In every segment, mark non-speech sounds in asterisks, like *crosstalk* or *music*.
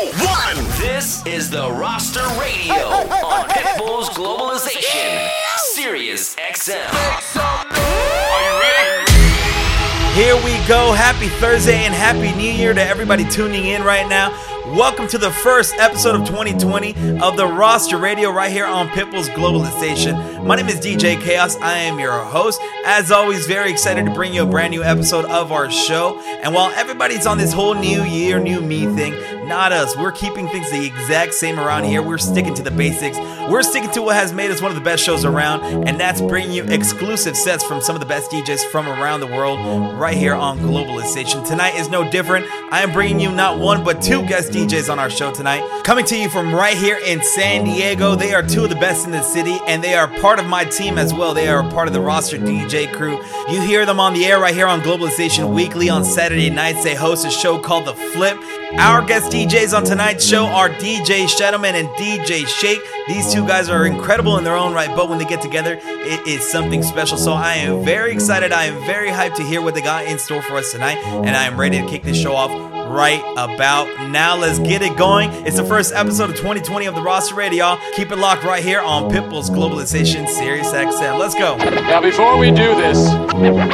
one. This is the Roster Radio on Pitbull's Globalization, Sirius XM. Are you ready? Here we go. Happy Thursday and Happy New Year to everybody tuning in right now. Welcome to the first episode of 2020 of the Roster Radio right here on Pitbull's Globalization. My name is DJ Chaos. I am your host. As always, very excited to bring you a brand new episode of our show. And while everybody's on this whole new year, new me thing, not us. We're keeping things the exact same around here. We're sticking to the basics. We're sticking to what has made us one of the best shows around, and that's bringing you exclusive sets from some of the best DJs from around the world right here on Globalization. Tonight is no different. I am bringing you not one but two guest DJs on our show tonight. Coming to you from right here in San Diego. They are two of the best in the city, and they are part of my team as well. They are part of the roster DJ crew. You hear them on the air right here on Globalization Weekly on Saturday nights. They host a show called The Flip. Our guest DJs on tonight's show are DJ Shadowman and DJ Sh8k. These two guys are incredible in their own right, but when they get together, it is something special. So I am very excited. I am very hyped to hear what they got in store for us tonight, and I am ready to kick this show off right about now. Let's get it going. It's the first episode of 2020 of the Roster Radio. Keep it locked right here on Pitbull's Globalization Sirius XM. Let's go. Now, before we do this,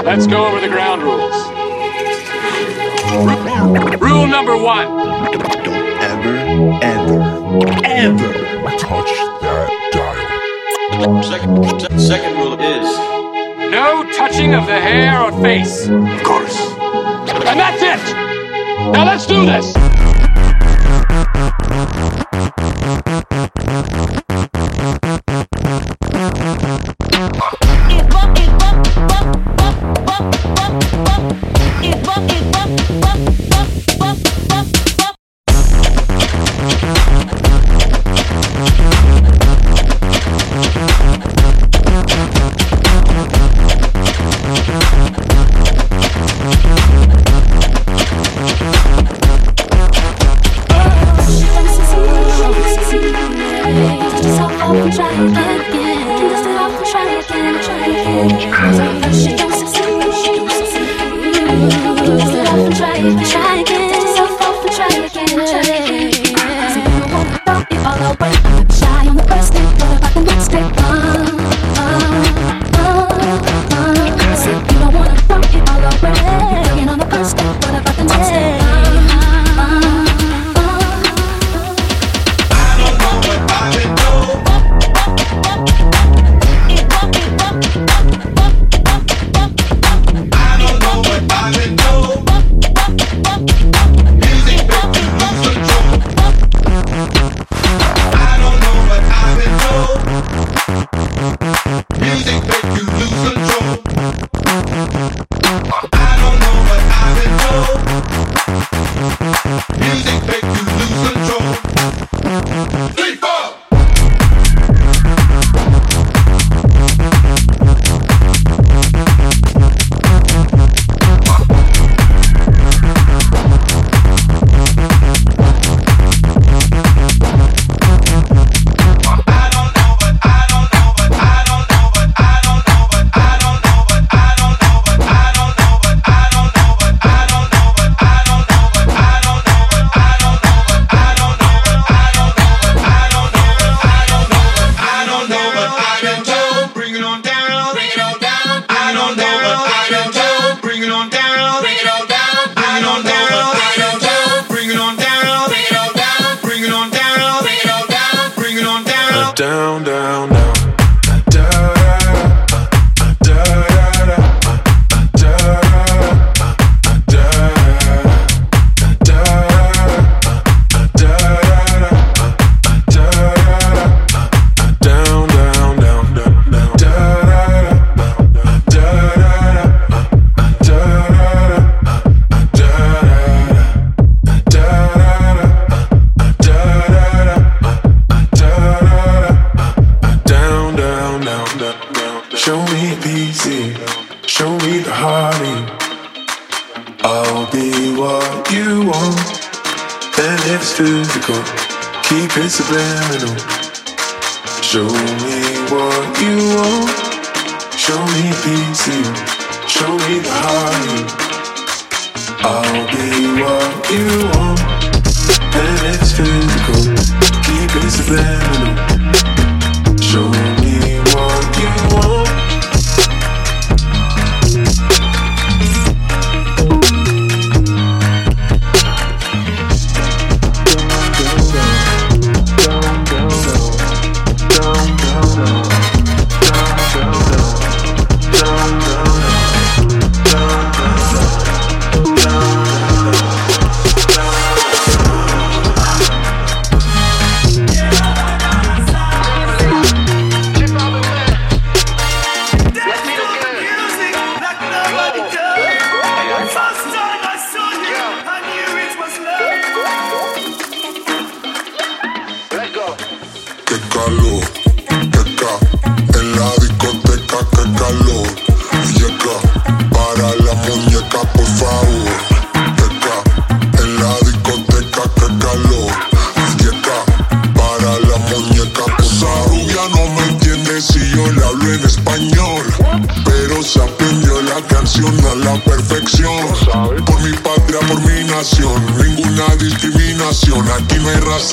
let's go over the ground rules. Rule number one Don't ever, ever, ever touch that dial. Second, second rule is no touching of the hair or face. Of course. And that's it! Now, let's do this!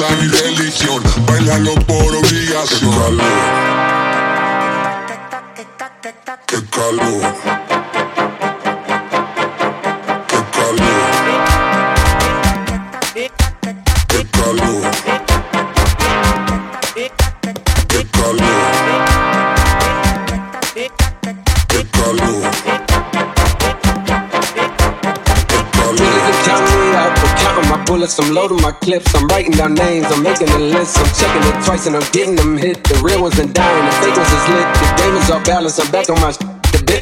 No hay clips, I'm writing down names, I'm making a list, I'm checking it twice and I'm getting them hit. The real ones been dying, the fake ones is lit, the game is off balance, I'm back on my sh-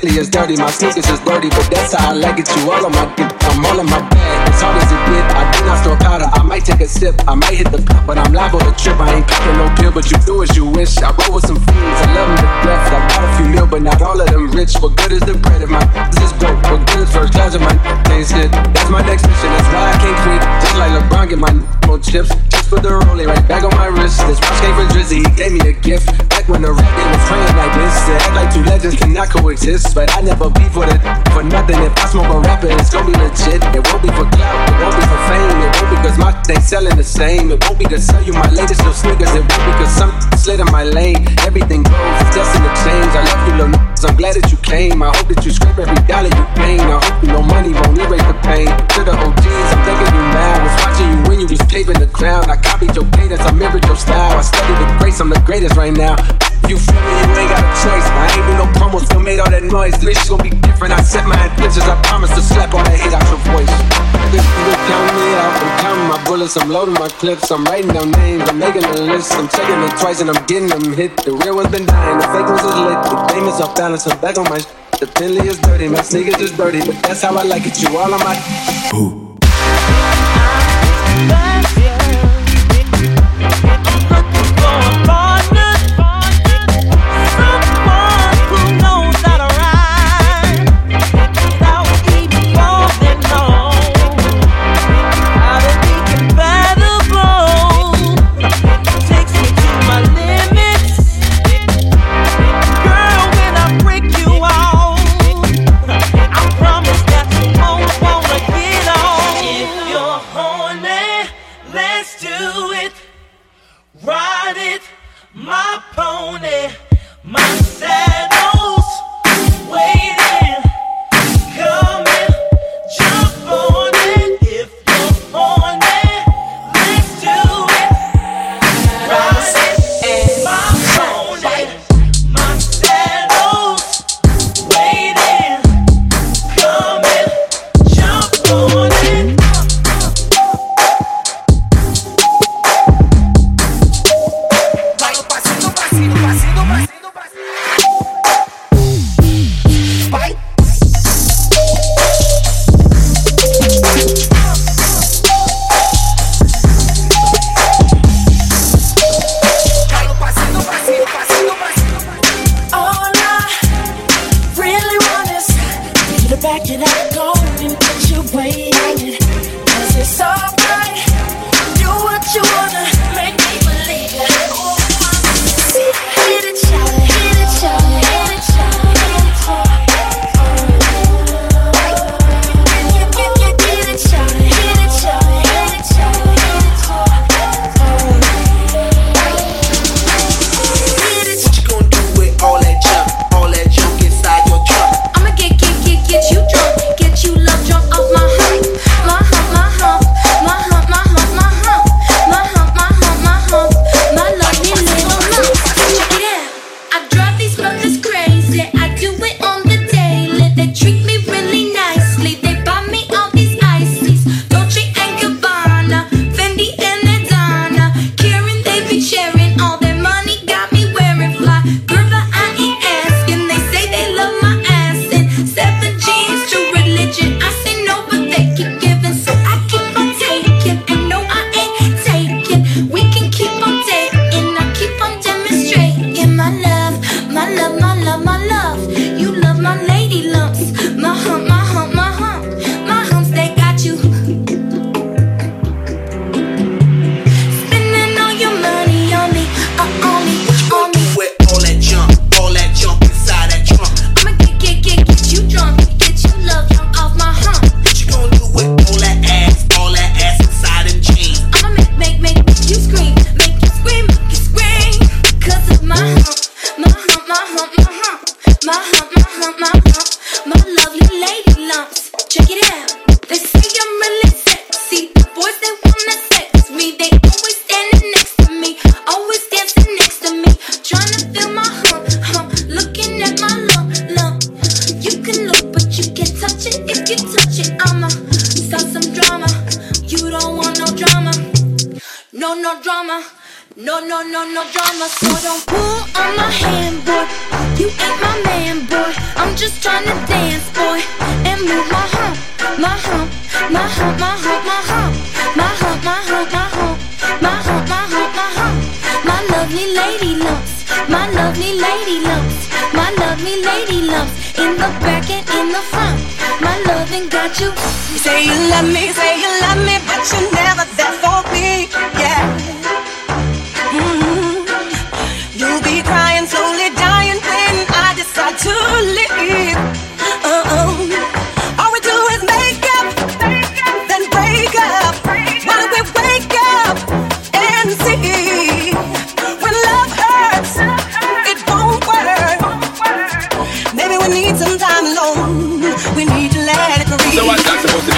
Bentley is dirty, my sneakers is dirty, but that's how I like it. You all on my dick, I'm all in my bag. As hard as it get, I do not store powder. I might take a sip, I might hit the cup, but I'm on the trip. I ain't popping no pill, but you do as you wish. I roll with some fiends, I love them to death. I bought a few mil, but not all of them rich. What good is the bread if my this is broke? What good is first class if my things hit? That's my next mission. That's why I can't quit. Just like LeBron, get my more chips. Just for the rolling right back on my wrist. This watch came from Drizzy, he gave me a gift. Back when the game was praying like this, to act like two legends cannot coexist. But I never be for the for nothing. If I smoke a rapper, it's gonna be legit. It won't be for clout, it won't be for fame. It won't be cause my ain't selling the same. It won't be to sell you my latest little sneakers. It won't be cause some slid in my lane. Everything goes, n- I'm glad that you came. I hope that you scrape every dollar you gain. I hope you know money won't erase the pain. To the OGs, I'm thanking you now. Was watching you when you was paving the ground. I copied your cadence, I mirrored your style. I studied the grace, I'm the greatest right now. You feel me? You ain't got a choice. I ain't do no promos, still made all that noise. This shit gon' be different. I set my intentions. I promise to slap all that hate out your voice. This nigga counting me out. I'm counting my bullets. I'm loading my clips. I'm writing down names. I'm making a list. I'm checking it twice and I'm getting them hit. The real ones been dying. The fake ones is lit. The game is off balance. I'm back on my. sh- The Bentley is dirty. My sneakers is dirty. But that's how I like it. You all on my. If Check it out. They say I'm really sexy. The boys they wanna sex me. They always standing next to me, always dancing next to me, trying to feel my hump, hump. Looking at my lump, lump. You can look, but you can't touch it. If you touch it, I'ma start some drama. You don't want no drama. No, no drama. No, no, no, no drama. So don't pull. the back and in the front. My loving got you. You say you love me, say you love me, but you never there for me.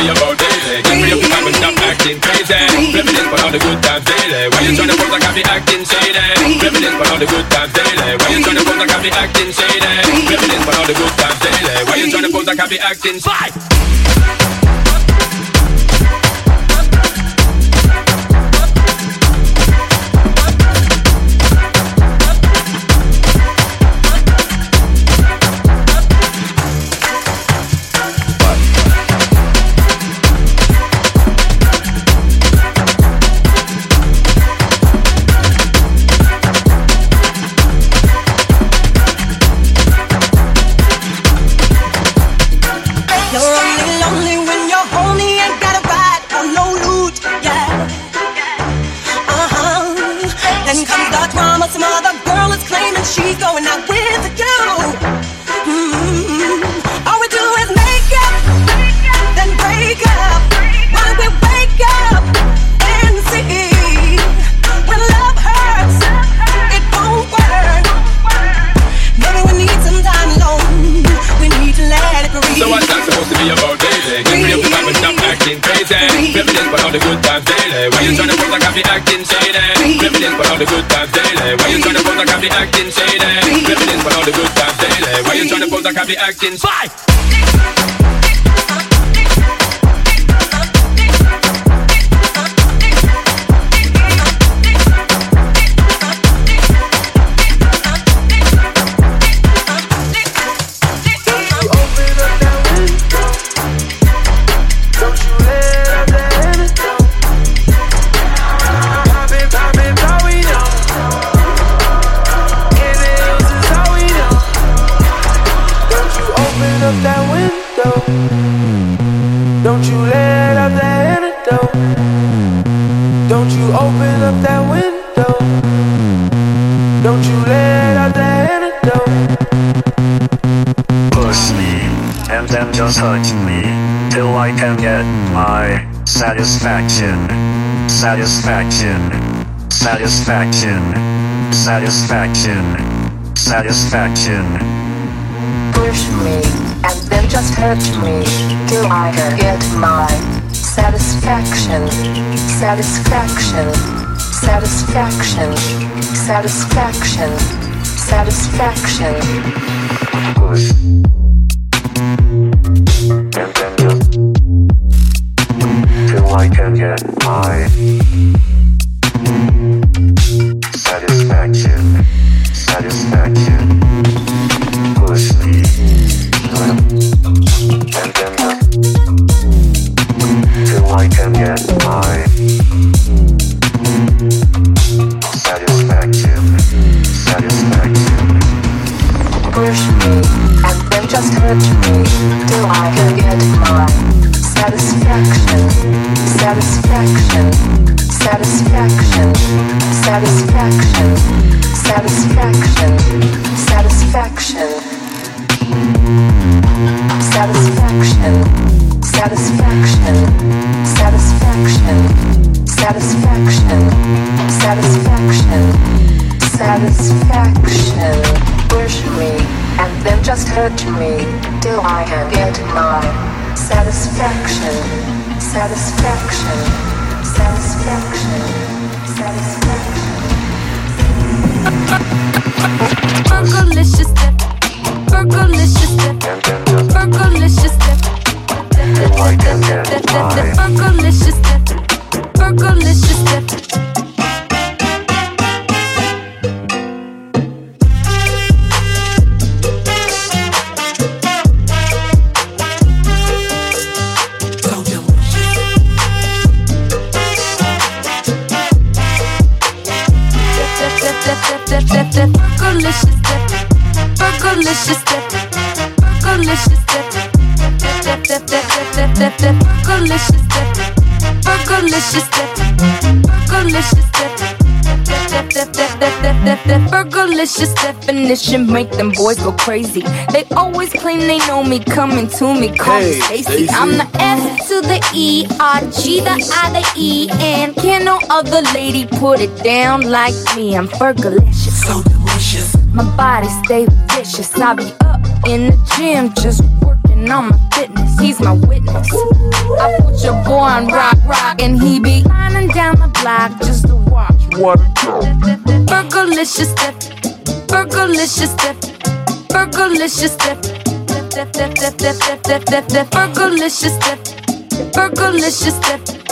me about daily. Give me your time and stop acting crazy. Reminisce but all the good times daily. Why you tryna pose like I be acting shady? Reminisce but all the good times daily. Why you tryna pose like I be acting shady? Reminisce but all the good times daily. Why you tryna pose like I be acting shady? Jamaicans. Bye. Satisfaction. Satisfaction. Satisfaction. Satisfaction. Push me, and then just hurt me, till I get my satisfaction. Satisfaction. Satisfaction. Satisfaction. Satisfaction. Push. get high. delicious dip. Burgalicious dip. Dip, dip, dip, dip, dip, dip, dip. Delicious dip. Delicious dip. Delicious dip. Fergalicious Fergalicious definition make them boys go crazy. They always claim they know me, coming to me, call me Hey, Stacy. Stacy. I'm the F to the E, R, G, the I, the E, and can no other lady put it down like me. I'm Fergalicious. So delicious. My body stay vicious. I be up in the gym just working on my fitness. He's my witness. I put your boy on rock, rock, and he be lining down the block just to watch. What? Fergalicious step, Fergalicious step, Fergalicious step, Fergalicious step, Fergalicious step.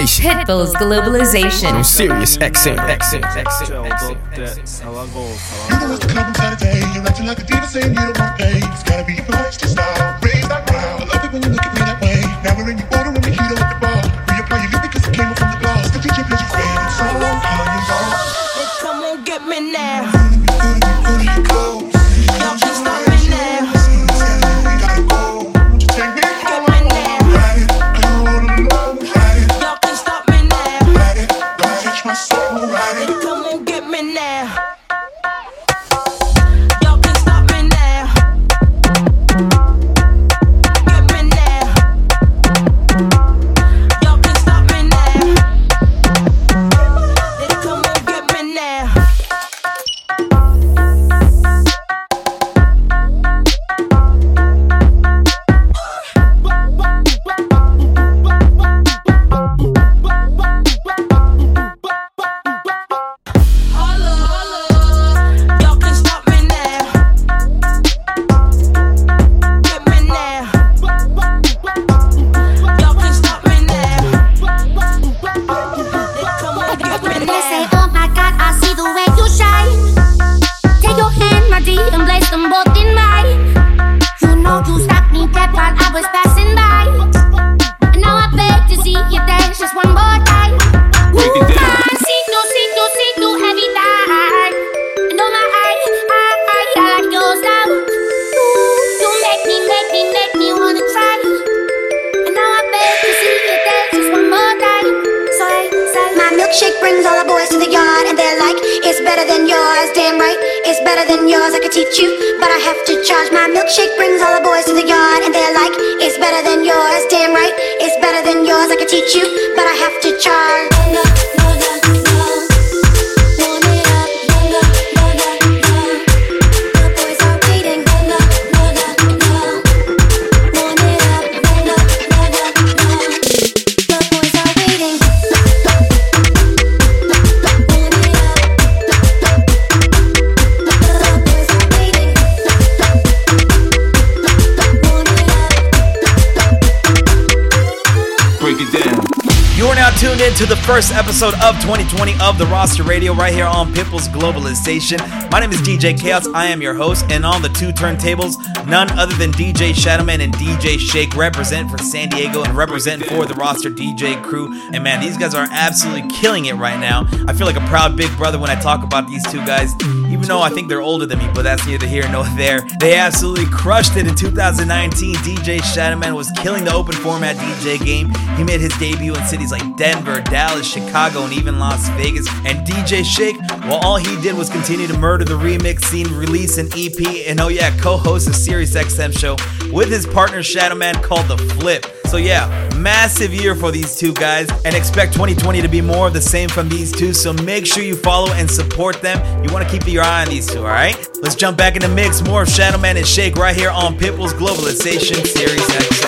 Globalization. Pitbull's globalization. On Sirius XM. XM. Saturday, you're acting like a diva saying you don't want pay. It's gotta be your lifestyle style. Raise that ground. I love it when you look at me that way. Now we're in your order and we heat up the bar. Reapply your lip because it came up from the gloss. The DJ plays your favorite song. How you know? Come on, get me now. Y'all first episode of 2020 of the Roster Radio right here on Pitbull's Globalization. My name is DJ Chaos. I am your host, and on the two turntables, none other than DJ Shadowman and DJ Sh8k represent for San Diego and represent for the Roster DJ crew. And man, these guys are absolutely killing it right now. I feel like a proud big brother when I talk about these two guys, even though I think they're older than me, but that's neither here nor there. They absolutely crushed it in 2019. DJ Shadowman was killing the open format DJ game. He made his debut in cities like Denver, Dallas, Chicago, and even Las Vegas. And DJ Sh8k, well, all he did was continue to murder the remix scene, release an EP, and oh yeah, co-host a Sirius XM show with his partner Shadowman called The Flip. So yeah, massive year for these two guys, and expect 2020 to be more of the same from these two. So make sure you follow and support them. You want to keep your eye on these two, all right? Let's jump back in the mix. More of Shadowman and Sh8k right here on Pitbull's Globalization Sirius XM.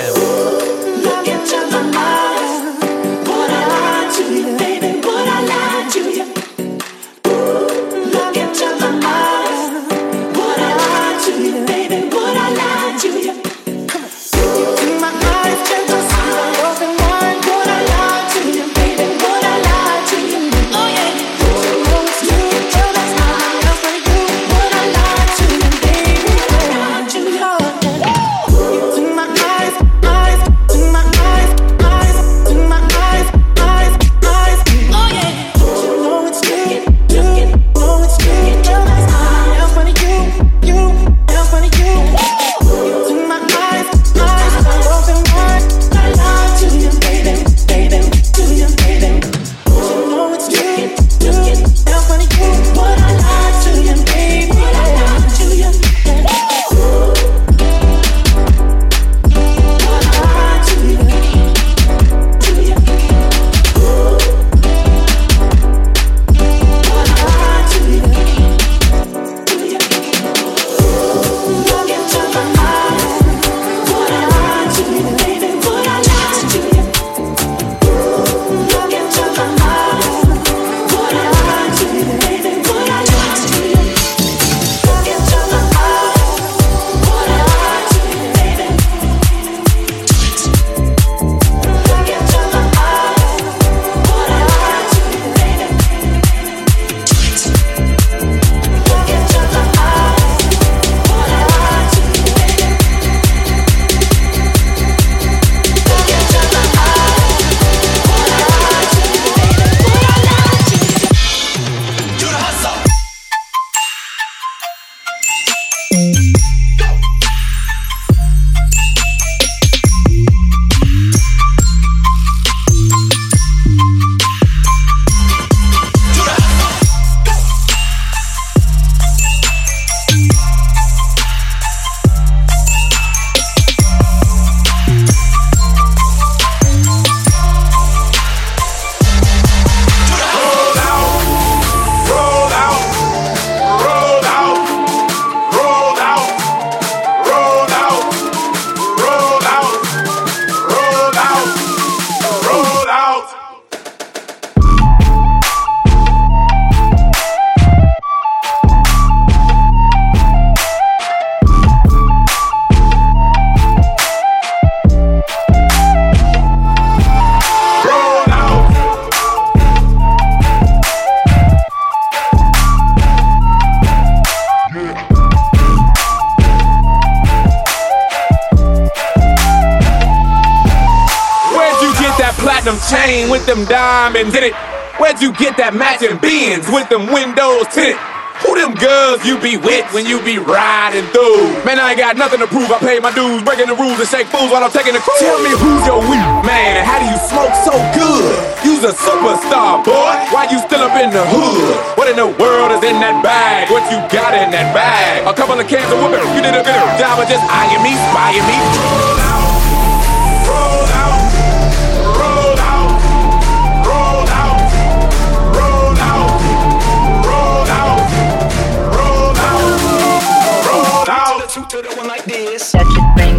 It. Where'd you get that matching Benz with them windows tinted? Who them girls you be with when you be riding through? Man, I ain't got nothing to prove. I pay my dues, breaking the rules and shake fools while I'm taking the cruise. Tell me who's your weak man how do you smoke so good? You's a superstar, boy. Why you still up in the hood? What in the world is in that bag? What you got in that bag? A couple of cans of whipping. You did a good job of just eyeing me, spying me.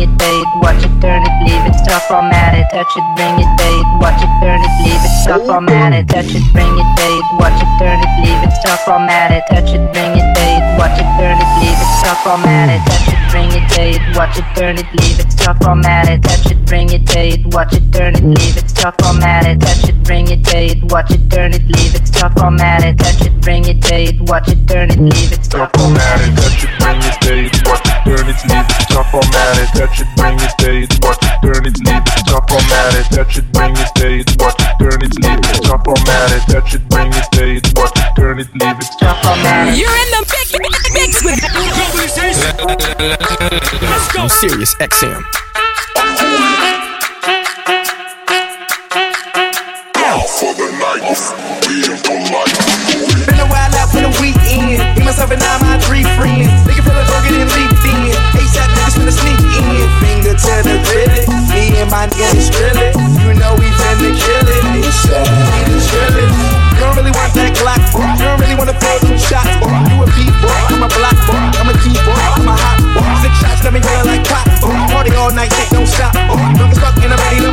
It. Watch it, turn it, leave it, stop, format it. Touch it, bring it, babe. Watch it, turn it, leave it, stop, format it. Touch it, bring it, babe. Watch it, turn it, leave it, stop, format it. Touch it, bring it, babe. Watch it, turn it, leave it, stop, format it. Touch it, bring it, babe. Watch it, turn it, leave it, stop, format it. Touch it, bring it, babe. Watch it, turn it, leave it, stop, format it. Touch it, bring it, babe. Watch it, turn it, leave it, stop, format it. Touch it, bring it, babe. Watch it, turn it, leave it, stop, format it. Touch it, bring it, babe. Watch it, turn it, leave it, stop, format it. Touch it, bring it, babe. Watch it, turn it, leave it, stop, format it. Touch it, bring it, babe. Watch it, turn it, leave it, stop, format it. Touch it, bring it, babe. Watch it, turn it, leave it, stop, format it. You're in the mix with I'm Sirius XM. Been a while out for the weekend. Me, myself, and all my three friends. Nigga feel like drunk and leap in. ASAP niggas finna sneak in. Finger to the grilly. Me and my nigga is all night, shit don't stop. Drunk as fuck and I'm ready to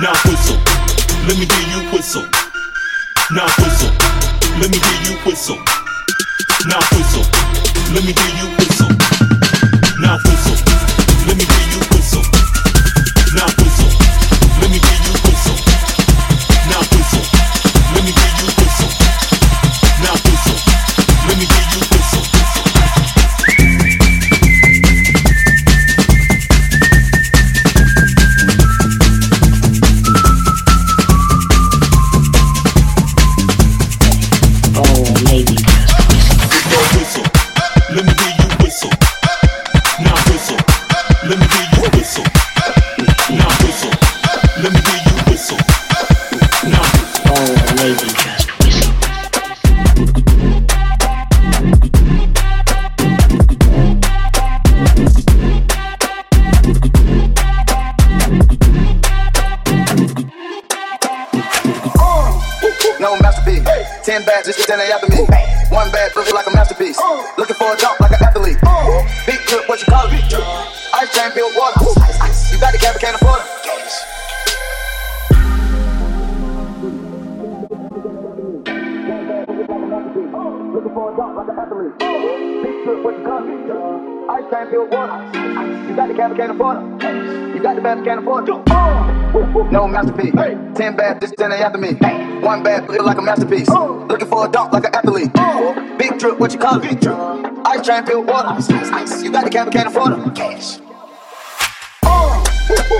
Now whistle. Let me hear you whistle. Now whistle. Let me hear you whistle. Now whistle. Let me hear you whistle. Now whistle. Let me hear you You got the bad, can't afford it. No masterpiece. Ten bad, just ten after me. One bad, look like a masterpiece. Oh. Looking for a dunk like an athlete. Oh. Big trip, what you call it? Big trip. Ice chain, filled water. You got the cap, can't afford it. Cash. Oh.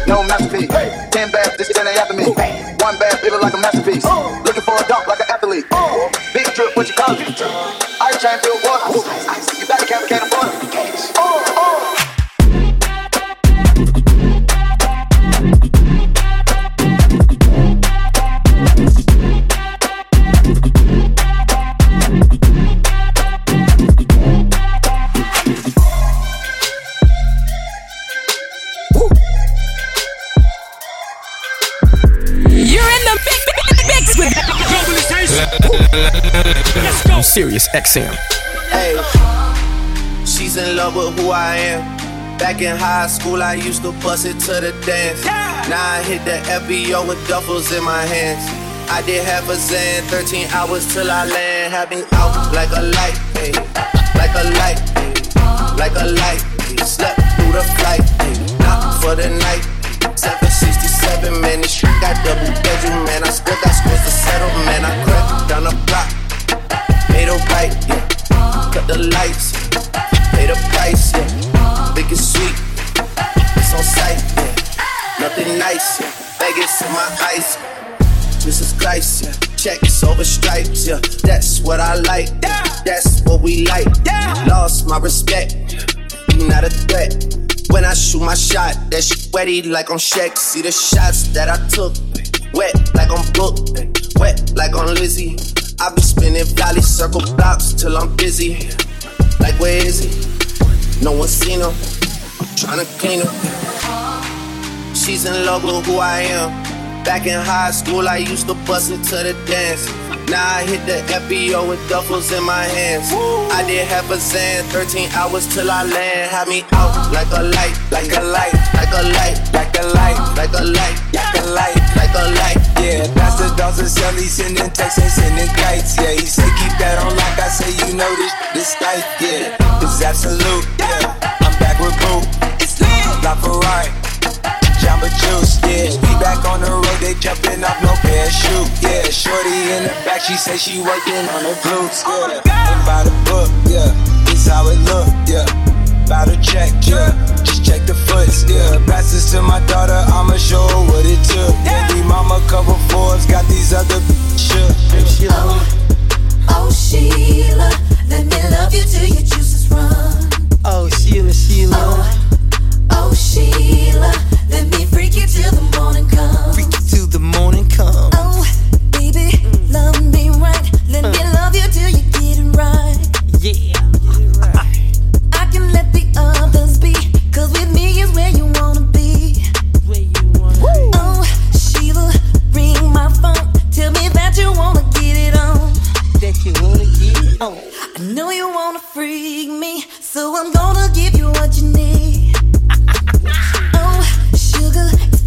No masterpiece. Ten bad, just ten after me. One bad, look like a masterpiece. Looking for a dunk like an athlete. Big trip, what you call it? Ice chain, filled On XM. Hey, she's in love with who I am. Back in high school, I used to bust it to the dance. Now I hit the FBO with duffels in my hands. I did half a Zan, 13 hours till I land. Had me out like a light, ayy. like a light, ayy. like a light. ayy. Slept through the flight, ayy. not for the night. 767, man, this shit got double bedroom, man. I still got scores to settle, man. I crept down the block, a right, yeah. Cut the lights, pay the price, yeah. Big and sweet, it's on sight, yeah. Nothing nice, yeah. Vegas in my ice. Jesus Christ, yeah. Checks over stripes, yeah. That's what I like, that's what we like. Lost my respect, you not a threat. When I shoot my shot, that shit wetty like on Shaq. See the shots that I took, wet like on Book, wet like on Lizzie. I be spinning valley circle blocks till I'm busy. Like where is he? No one seen him. Tryna clean him. She's in love with who I am. Back in high school, I used to bust into the dance. Now I hit the FBO with duffels in my hands. I did half a Zan, 13 hours till I land. Had me out like a light, like a light, like a light, like a light, like a light, like a light, like a light. Yeah, Pastor Dawson sell he sending texts and sending kites. Yeah, he say keep that on like I say, you know this, this life. Yeah, it's absolute. Yeah, I'm back with Boo. It's LaFerrari. Jamba Juice, yeah. We back on the road, they jumping off no parachute. Yeah, shorty in the back, she say she working on her glutes. Yeah, oh and by the book, yeah. This how it look, yeah. About to check, yeah. Just check the foots, yeah. Pass this to my daughter, I'ma show her what it took. Baby mama cover Forbes, got these other shook. Oh, oh Sheila, let me love you till your juices run. Oh Sheila, Sheila. Oh, oh Sheila, let me freak you till the morning comes. Freak you till the morning come. Oh, baby, love me right. Let me uh. love you till you get it right. Yeah. Get in right I can let the others be, with me is where you wanna be. Where you wanna. Oh, Sheila, ring my phone. Tell me that you wanna get it on. That you wanna get on. I know you wanna freak me, so I'm gonna give you what you need.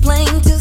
Playing. to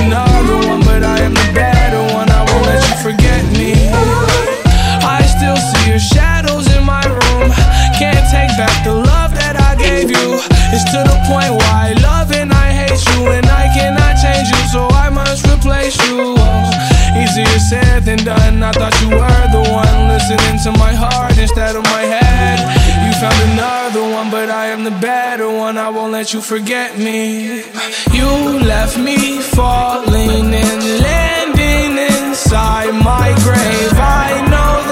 another one, but I am the better one. I won't let you forget me. I still see your shadows in my room. Can't take back the love that I gave you. It's to the point why I love and I hate you, and I cannot change you, so I must replace you. Easier said than done. I thought you I won't let you forget me. You left me falling and landing inside my grave. I know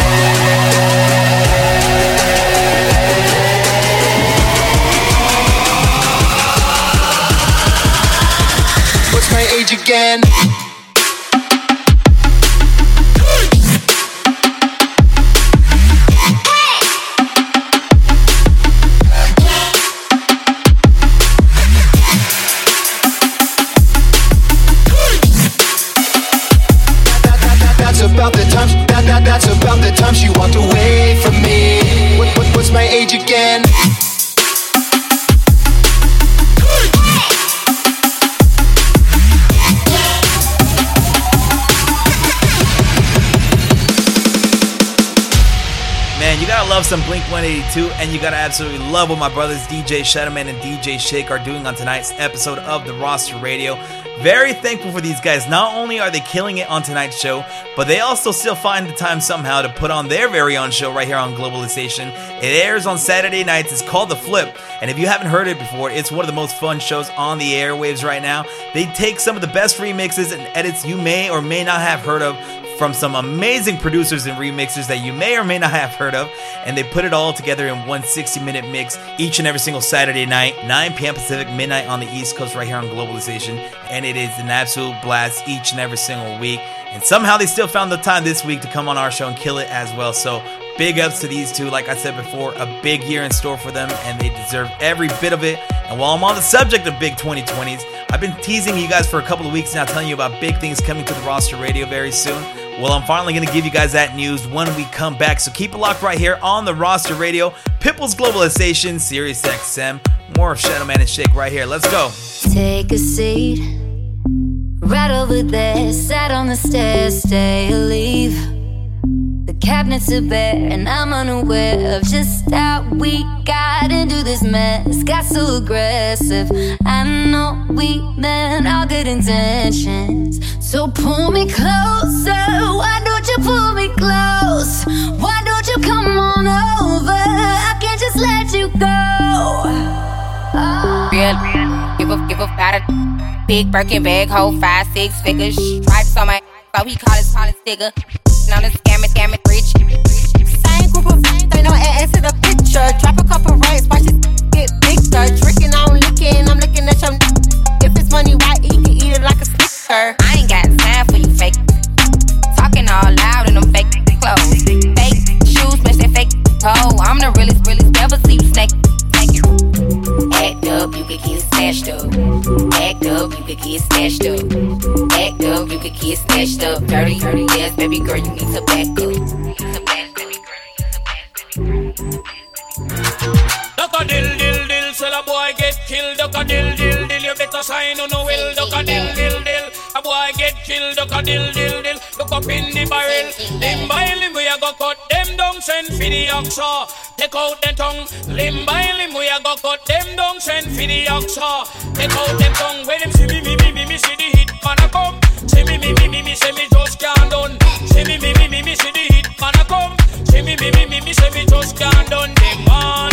Again? 182, and you gotta absolutely love what my brothers DJ Shadowman and DJ Sh8k are doing on tonight's episode of the Roster Radio. Very thankful for these guys. Not only are they killing it on tonight's show, but they also still find the time somehow to put on their very own show right here on Globalization. It airs on Saturday nights. It's called The Flip, and if you haven't heard it before, it's one of the most fun shows on the airwaves right now. They take some of the best remixes and edits you may or may not have heard of from some amazing producers and remixers that you may or may not have heard of, and they put it all together in one 60 minute mix each and every single Saturday night, 9 p.m. Pacific, midnight on the East Coast, right here on Globalization. And it is an absolute blast each and every single week. And somehow they still found the time this week to come on our show and kill it as well. So big ups to these two. Like I said before, a big year in store for them, and they deserve every bit of it. And while I'm on the subject of big 2020s, I've been teasing you guys for a couple of weeks now, telling you about big things coming to the roster radio very soon. Well, I'm finally going to give you guys that news when we come back. So keep it locked right here on the roster radio, Pitbull's Globalization, Sirius XM. More of Shadowman and Sh8k right here. Let's go. Take a seat right over there. Sat on the stairs, stay or leave. Cabinets are bare, and I'm unaware of just how we got into this mess. Got so aggressive. I know we meant all good intentions. So pull me closer. Why don't you pull me close? Why don't you come on over? I can't just let you go. Real, give a give a a big Birkin bag, hold five six figures. Stripes on my, so he call his call his digger. On the of friends, they to the picture. Drop a couple rights, watch this get bigger. Drinking, I'm licking, I'm looking at your. If it's money right, he can eat it like a snicker. I ain't got time for you fake. Talking all loud in them fake clothes. Fake shoes, match that fake toe. I'm the realest, realest, never see you snake. Snake you. Act up, you could get snatched up. Act up, you could get snatched up. Act up, you could get snatched up. Dirty, dirty, yes, baby girl, you need to back up. Boy get killed. Duck a dill dill dill, you better sign on no will. Duck a dill dill dill, a boy get killed. Duck a dill dill dill, look up in the barrel. Limb by limb, we a go cut them down, send for the oxa. Take out the tongue. Limb by limb, we a go cut them down, send for the oxa. Take out them tongue. When them see me, me, me, me, me, see the hit man a come. See me, me, me, me, me, say me just can't done. See me, me, me, me, me, see the hit man a come. See me, me, me, me, me, say me just can't done. Them one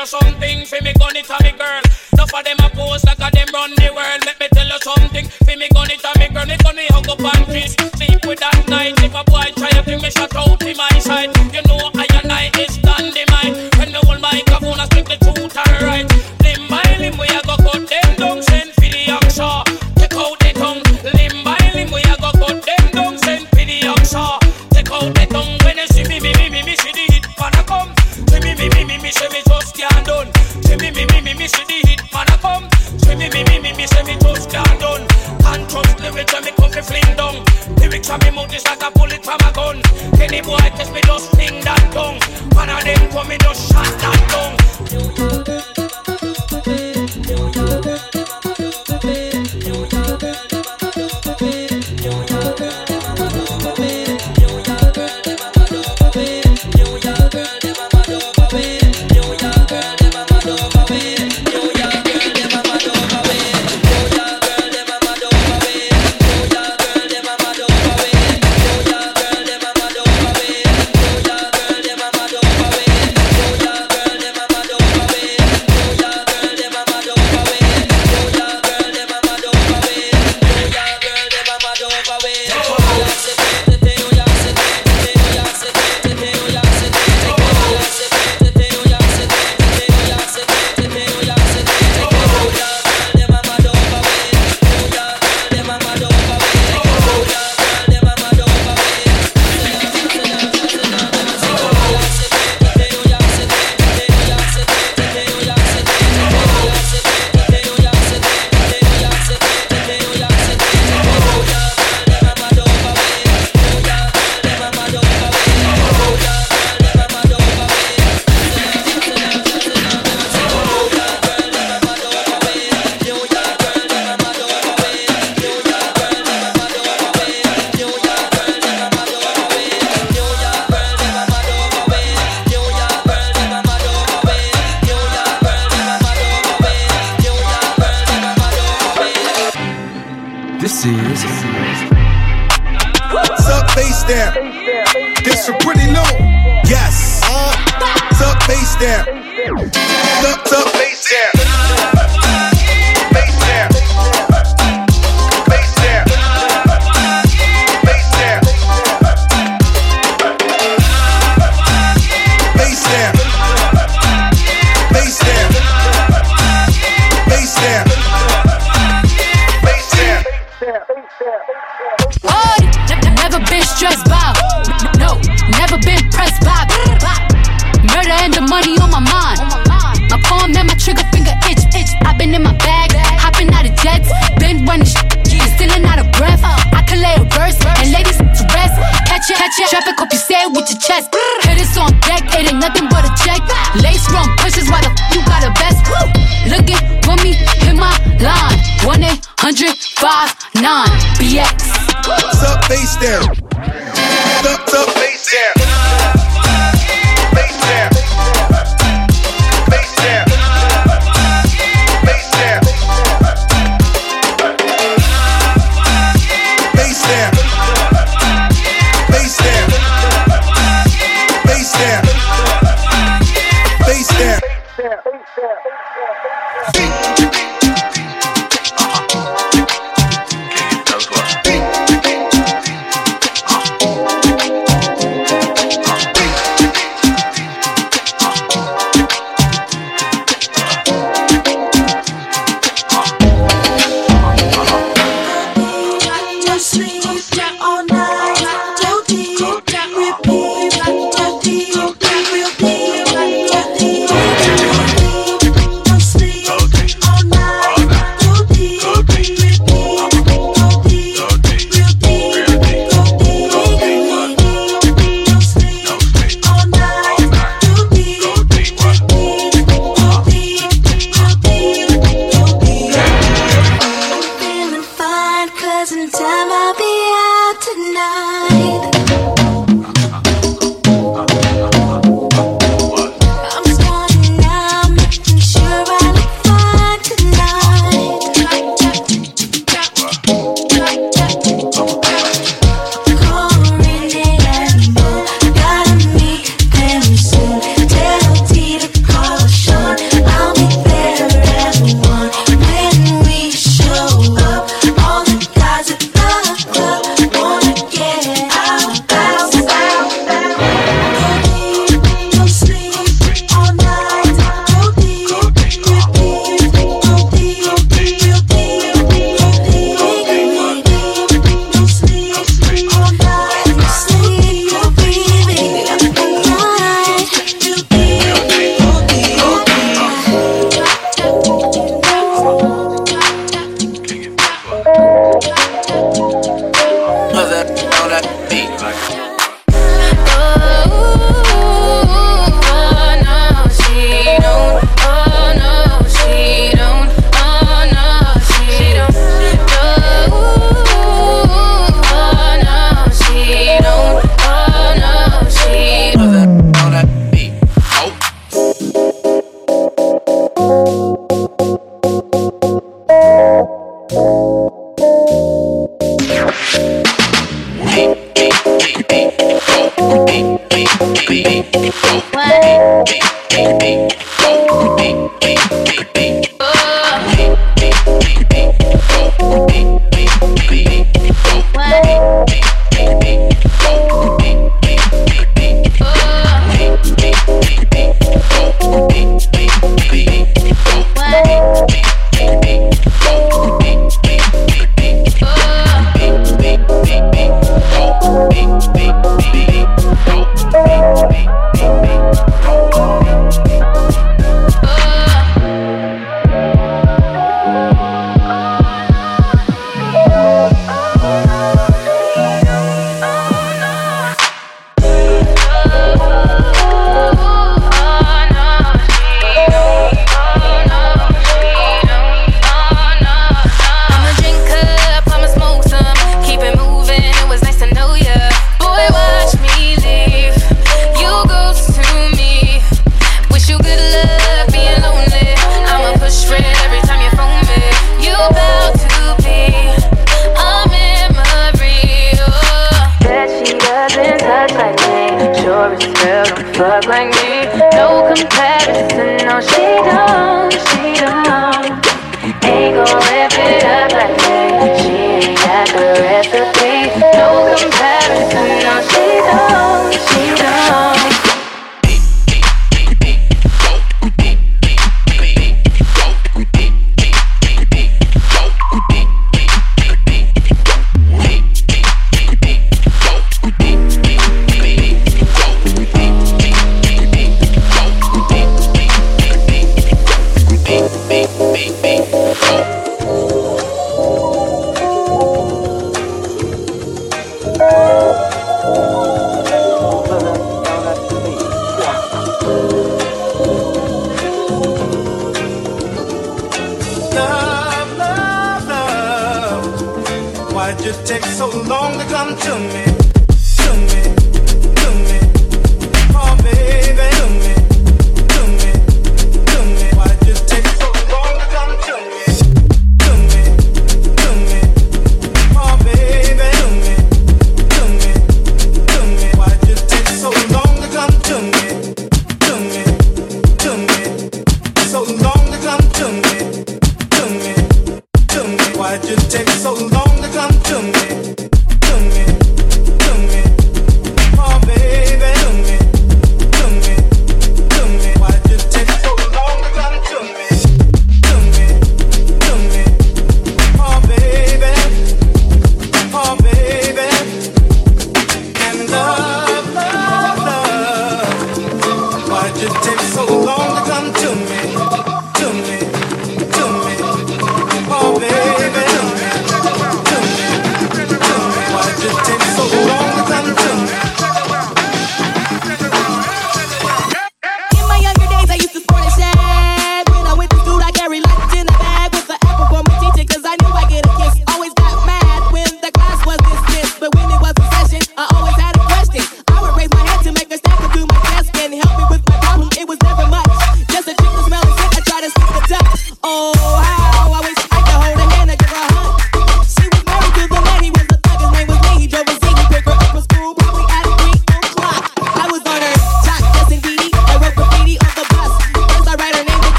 you something. Fi me gun it a me girl. Enough of them a pose like a them run the world. Let me tell you something. Fi me gun it a me girl. Me gun it hug up and kiss.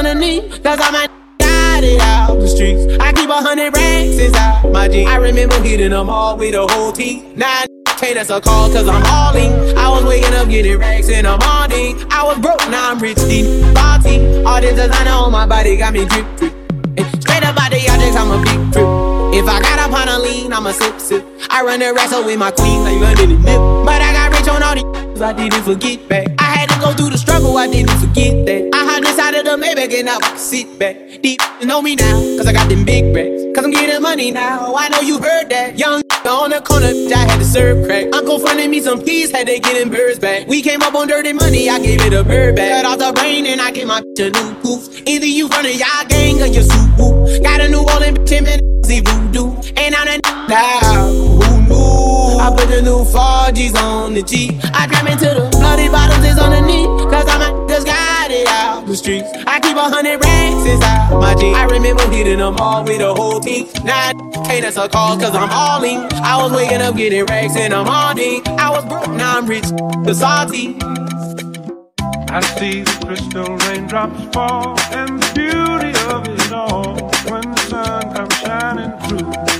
Underneath. Cause I'm a got it out the streets. I keep a hundred racks inside my jeans. I remember hitting them all with a whole team. Now can't that's a call cause I'm all in. I was waking up getting racks in the morning. I was broke, now I'm rich, deep, party. All this designer on my body got me drip, drip. And straight up out the objects, I'm a big trip. If I got up on a lean, I'm a sip, sip. I run the wrestle with my queen like London and Nip. But I got rich on all these, I didn't forget back. I had to go through the struggle, I didn't forget that. I hopped inside of the Maybach and I can sit back. Deep know me now, cause I got them big racks. Cause I'm getting money now, I know you heard that. Young *laughs* on the corner, I had to serve crack. Uncle fronted me some peas, had they getting birds back. We came up on dirty money, I gave it a bird back. Cut off the brain and I gave my a new poof. Either you running y'all gang or you soup. Got a new rolling bitch in see voodoo. And I'm *laughs* now, who knew? I put the new 4Gs on the G. I climb into the bloody bottoms is underneath. Cause I'm just got it out the streets. I keep a hundred racks inside my jeans. I remember hitting them all with a whole team. Now can't that's a call cause I'm all in. I was waking up getting racks in the morning. I was broke, now I'm rich. The salty. I see the crystal raindrops fall and the beauty of it all when the sun comes shining through.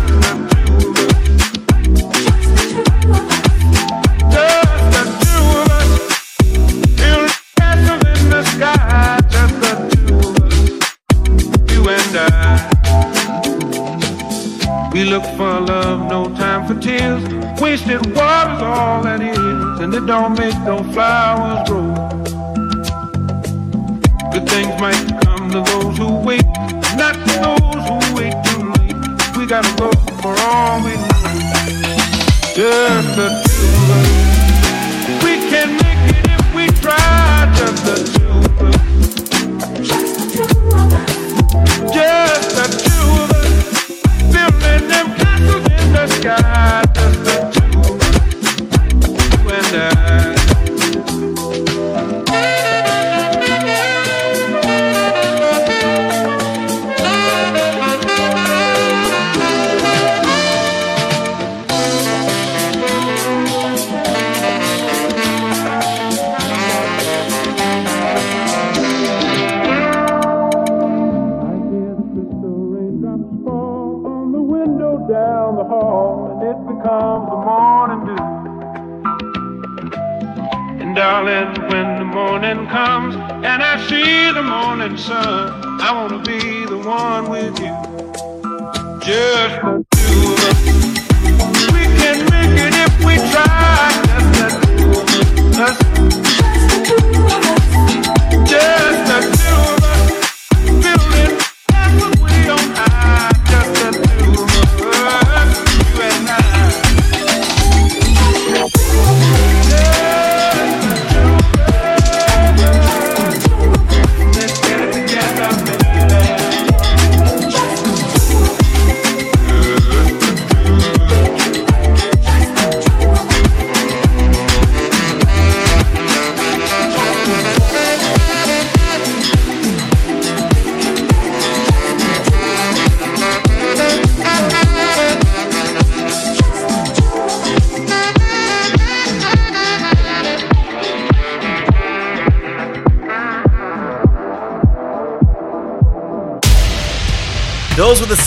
Don't make no flowers grow. Good things might come to those who wait, not to those who wait too late. We gotta go for all we know. Just the two of us. We can make it if we try. Just the two of us. Just the two of us. Just the two of us. Building them castles in the sky.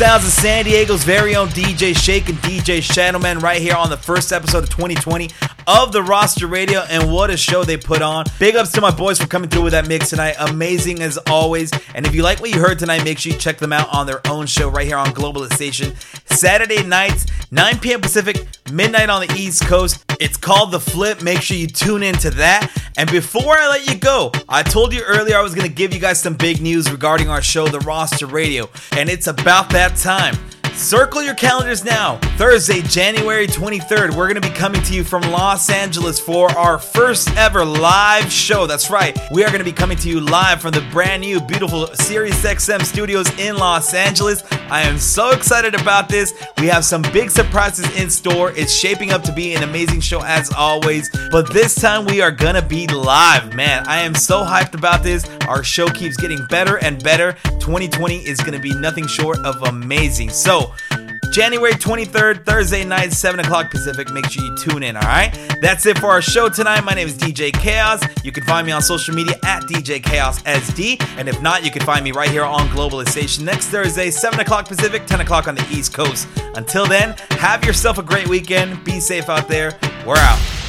Sounds of San Diego's very own DJ Sh8k and DJ Shadowman right here on the first episode of 2020 of the Roster Radio. And what a show they put on. Big ups to my boys for coming through with that mix tonight. Amazing as always. And if you like what you heard tonight, make sure you check them out on their own show right here on Globalization. Saturday nights, 9 p.m. Pacific, midnight on the East Coast. It's called The Flip. Make sure you tune into that. And before I let you go, I told you earlier I was going to give you guys some big news regarding our show, The Roster Radio. And it's about that time. Circle your calendars now. Thursday, January 23rd, we're going to be coming to you from Los Angeles for our first ever live show. That's right. We are going to be coming to you live from the brand new, beautiful Sirius XM studios in Los Angeles. I am so excited about this. We have some big surprises in store. It's shaping up to be an amazing show as always. But this time we are going to be live. Man, I am so hyped about this. Our show keeps getting better and better. 2020 is going to be nothing short of amazing. So, January 23rd, Thursday night, 7 o'clock Pacific. Make sure you tune in, all right? That's it for our show tonight. My name is DJ Chaos. You can find me on social media at DJ Chaos SD. And if not, you can find me right here on Globalization next Thursday, 7 o'clock Pacific, 10 o'clock on the East Coast. Until then, have yourself a great weekend. Be safe out there. We're out.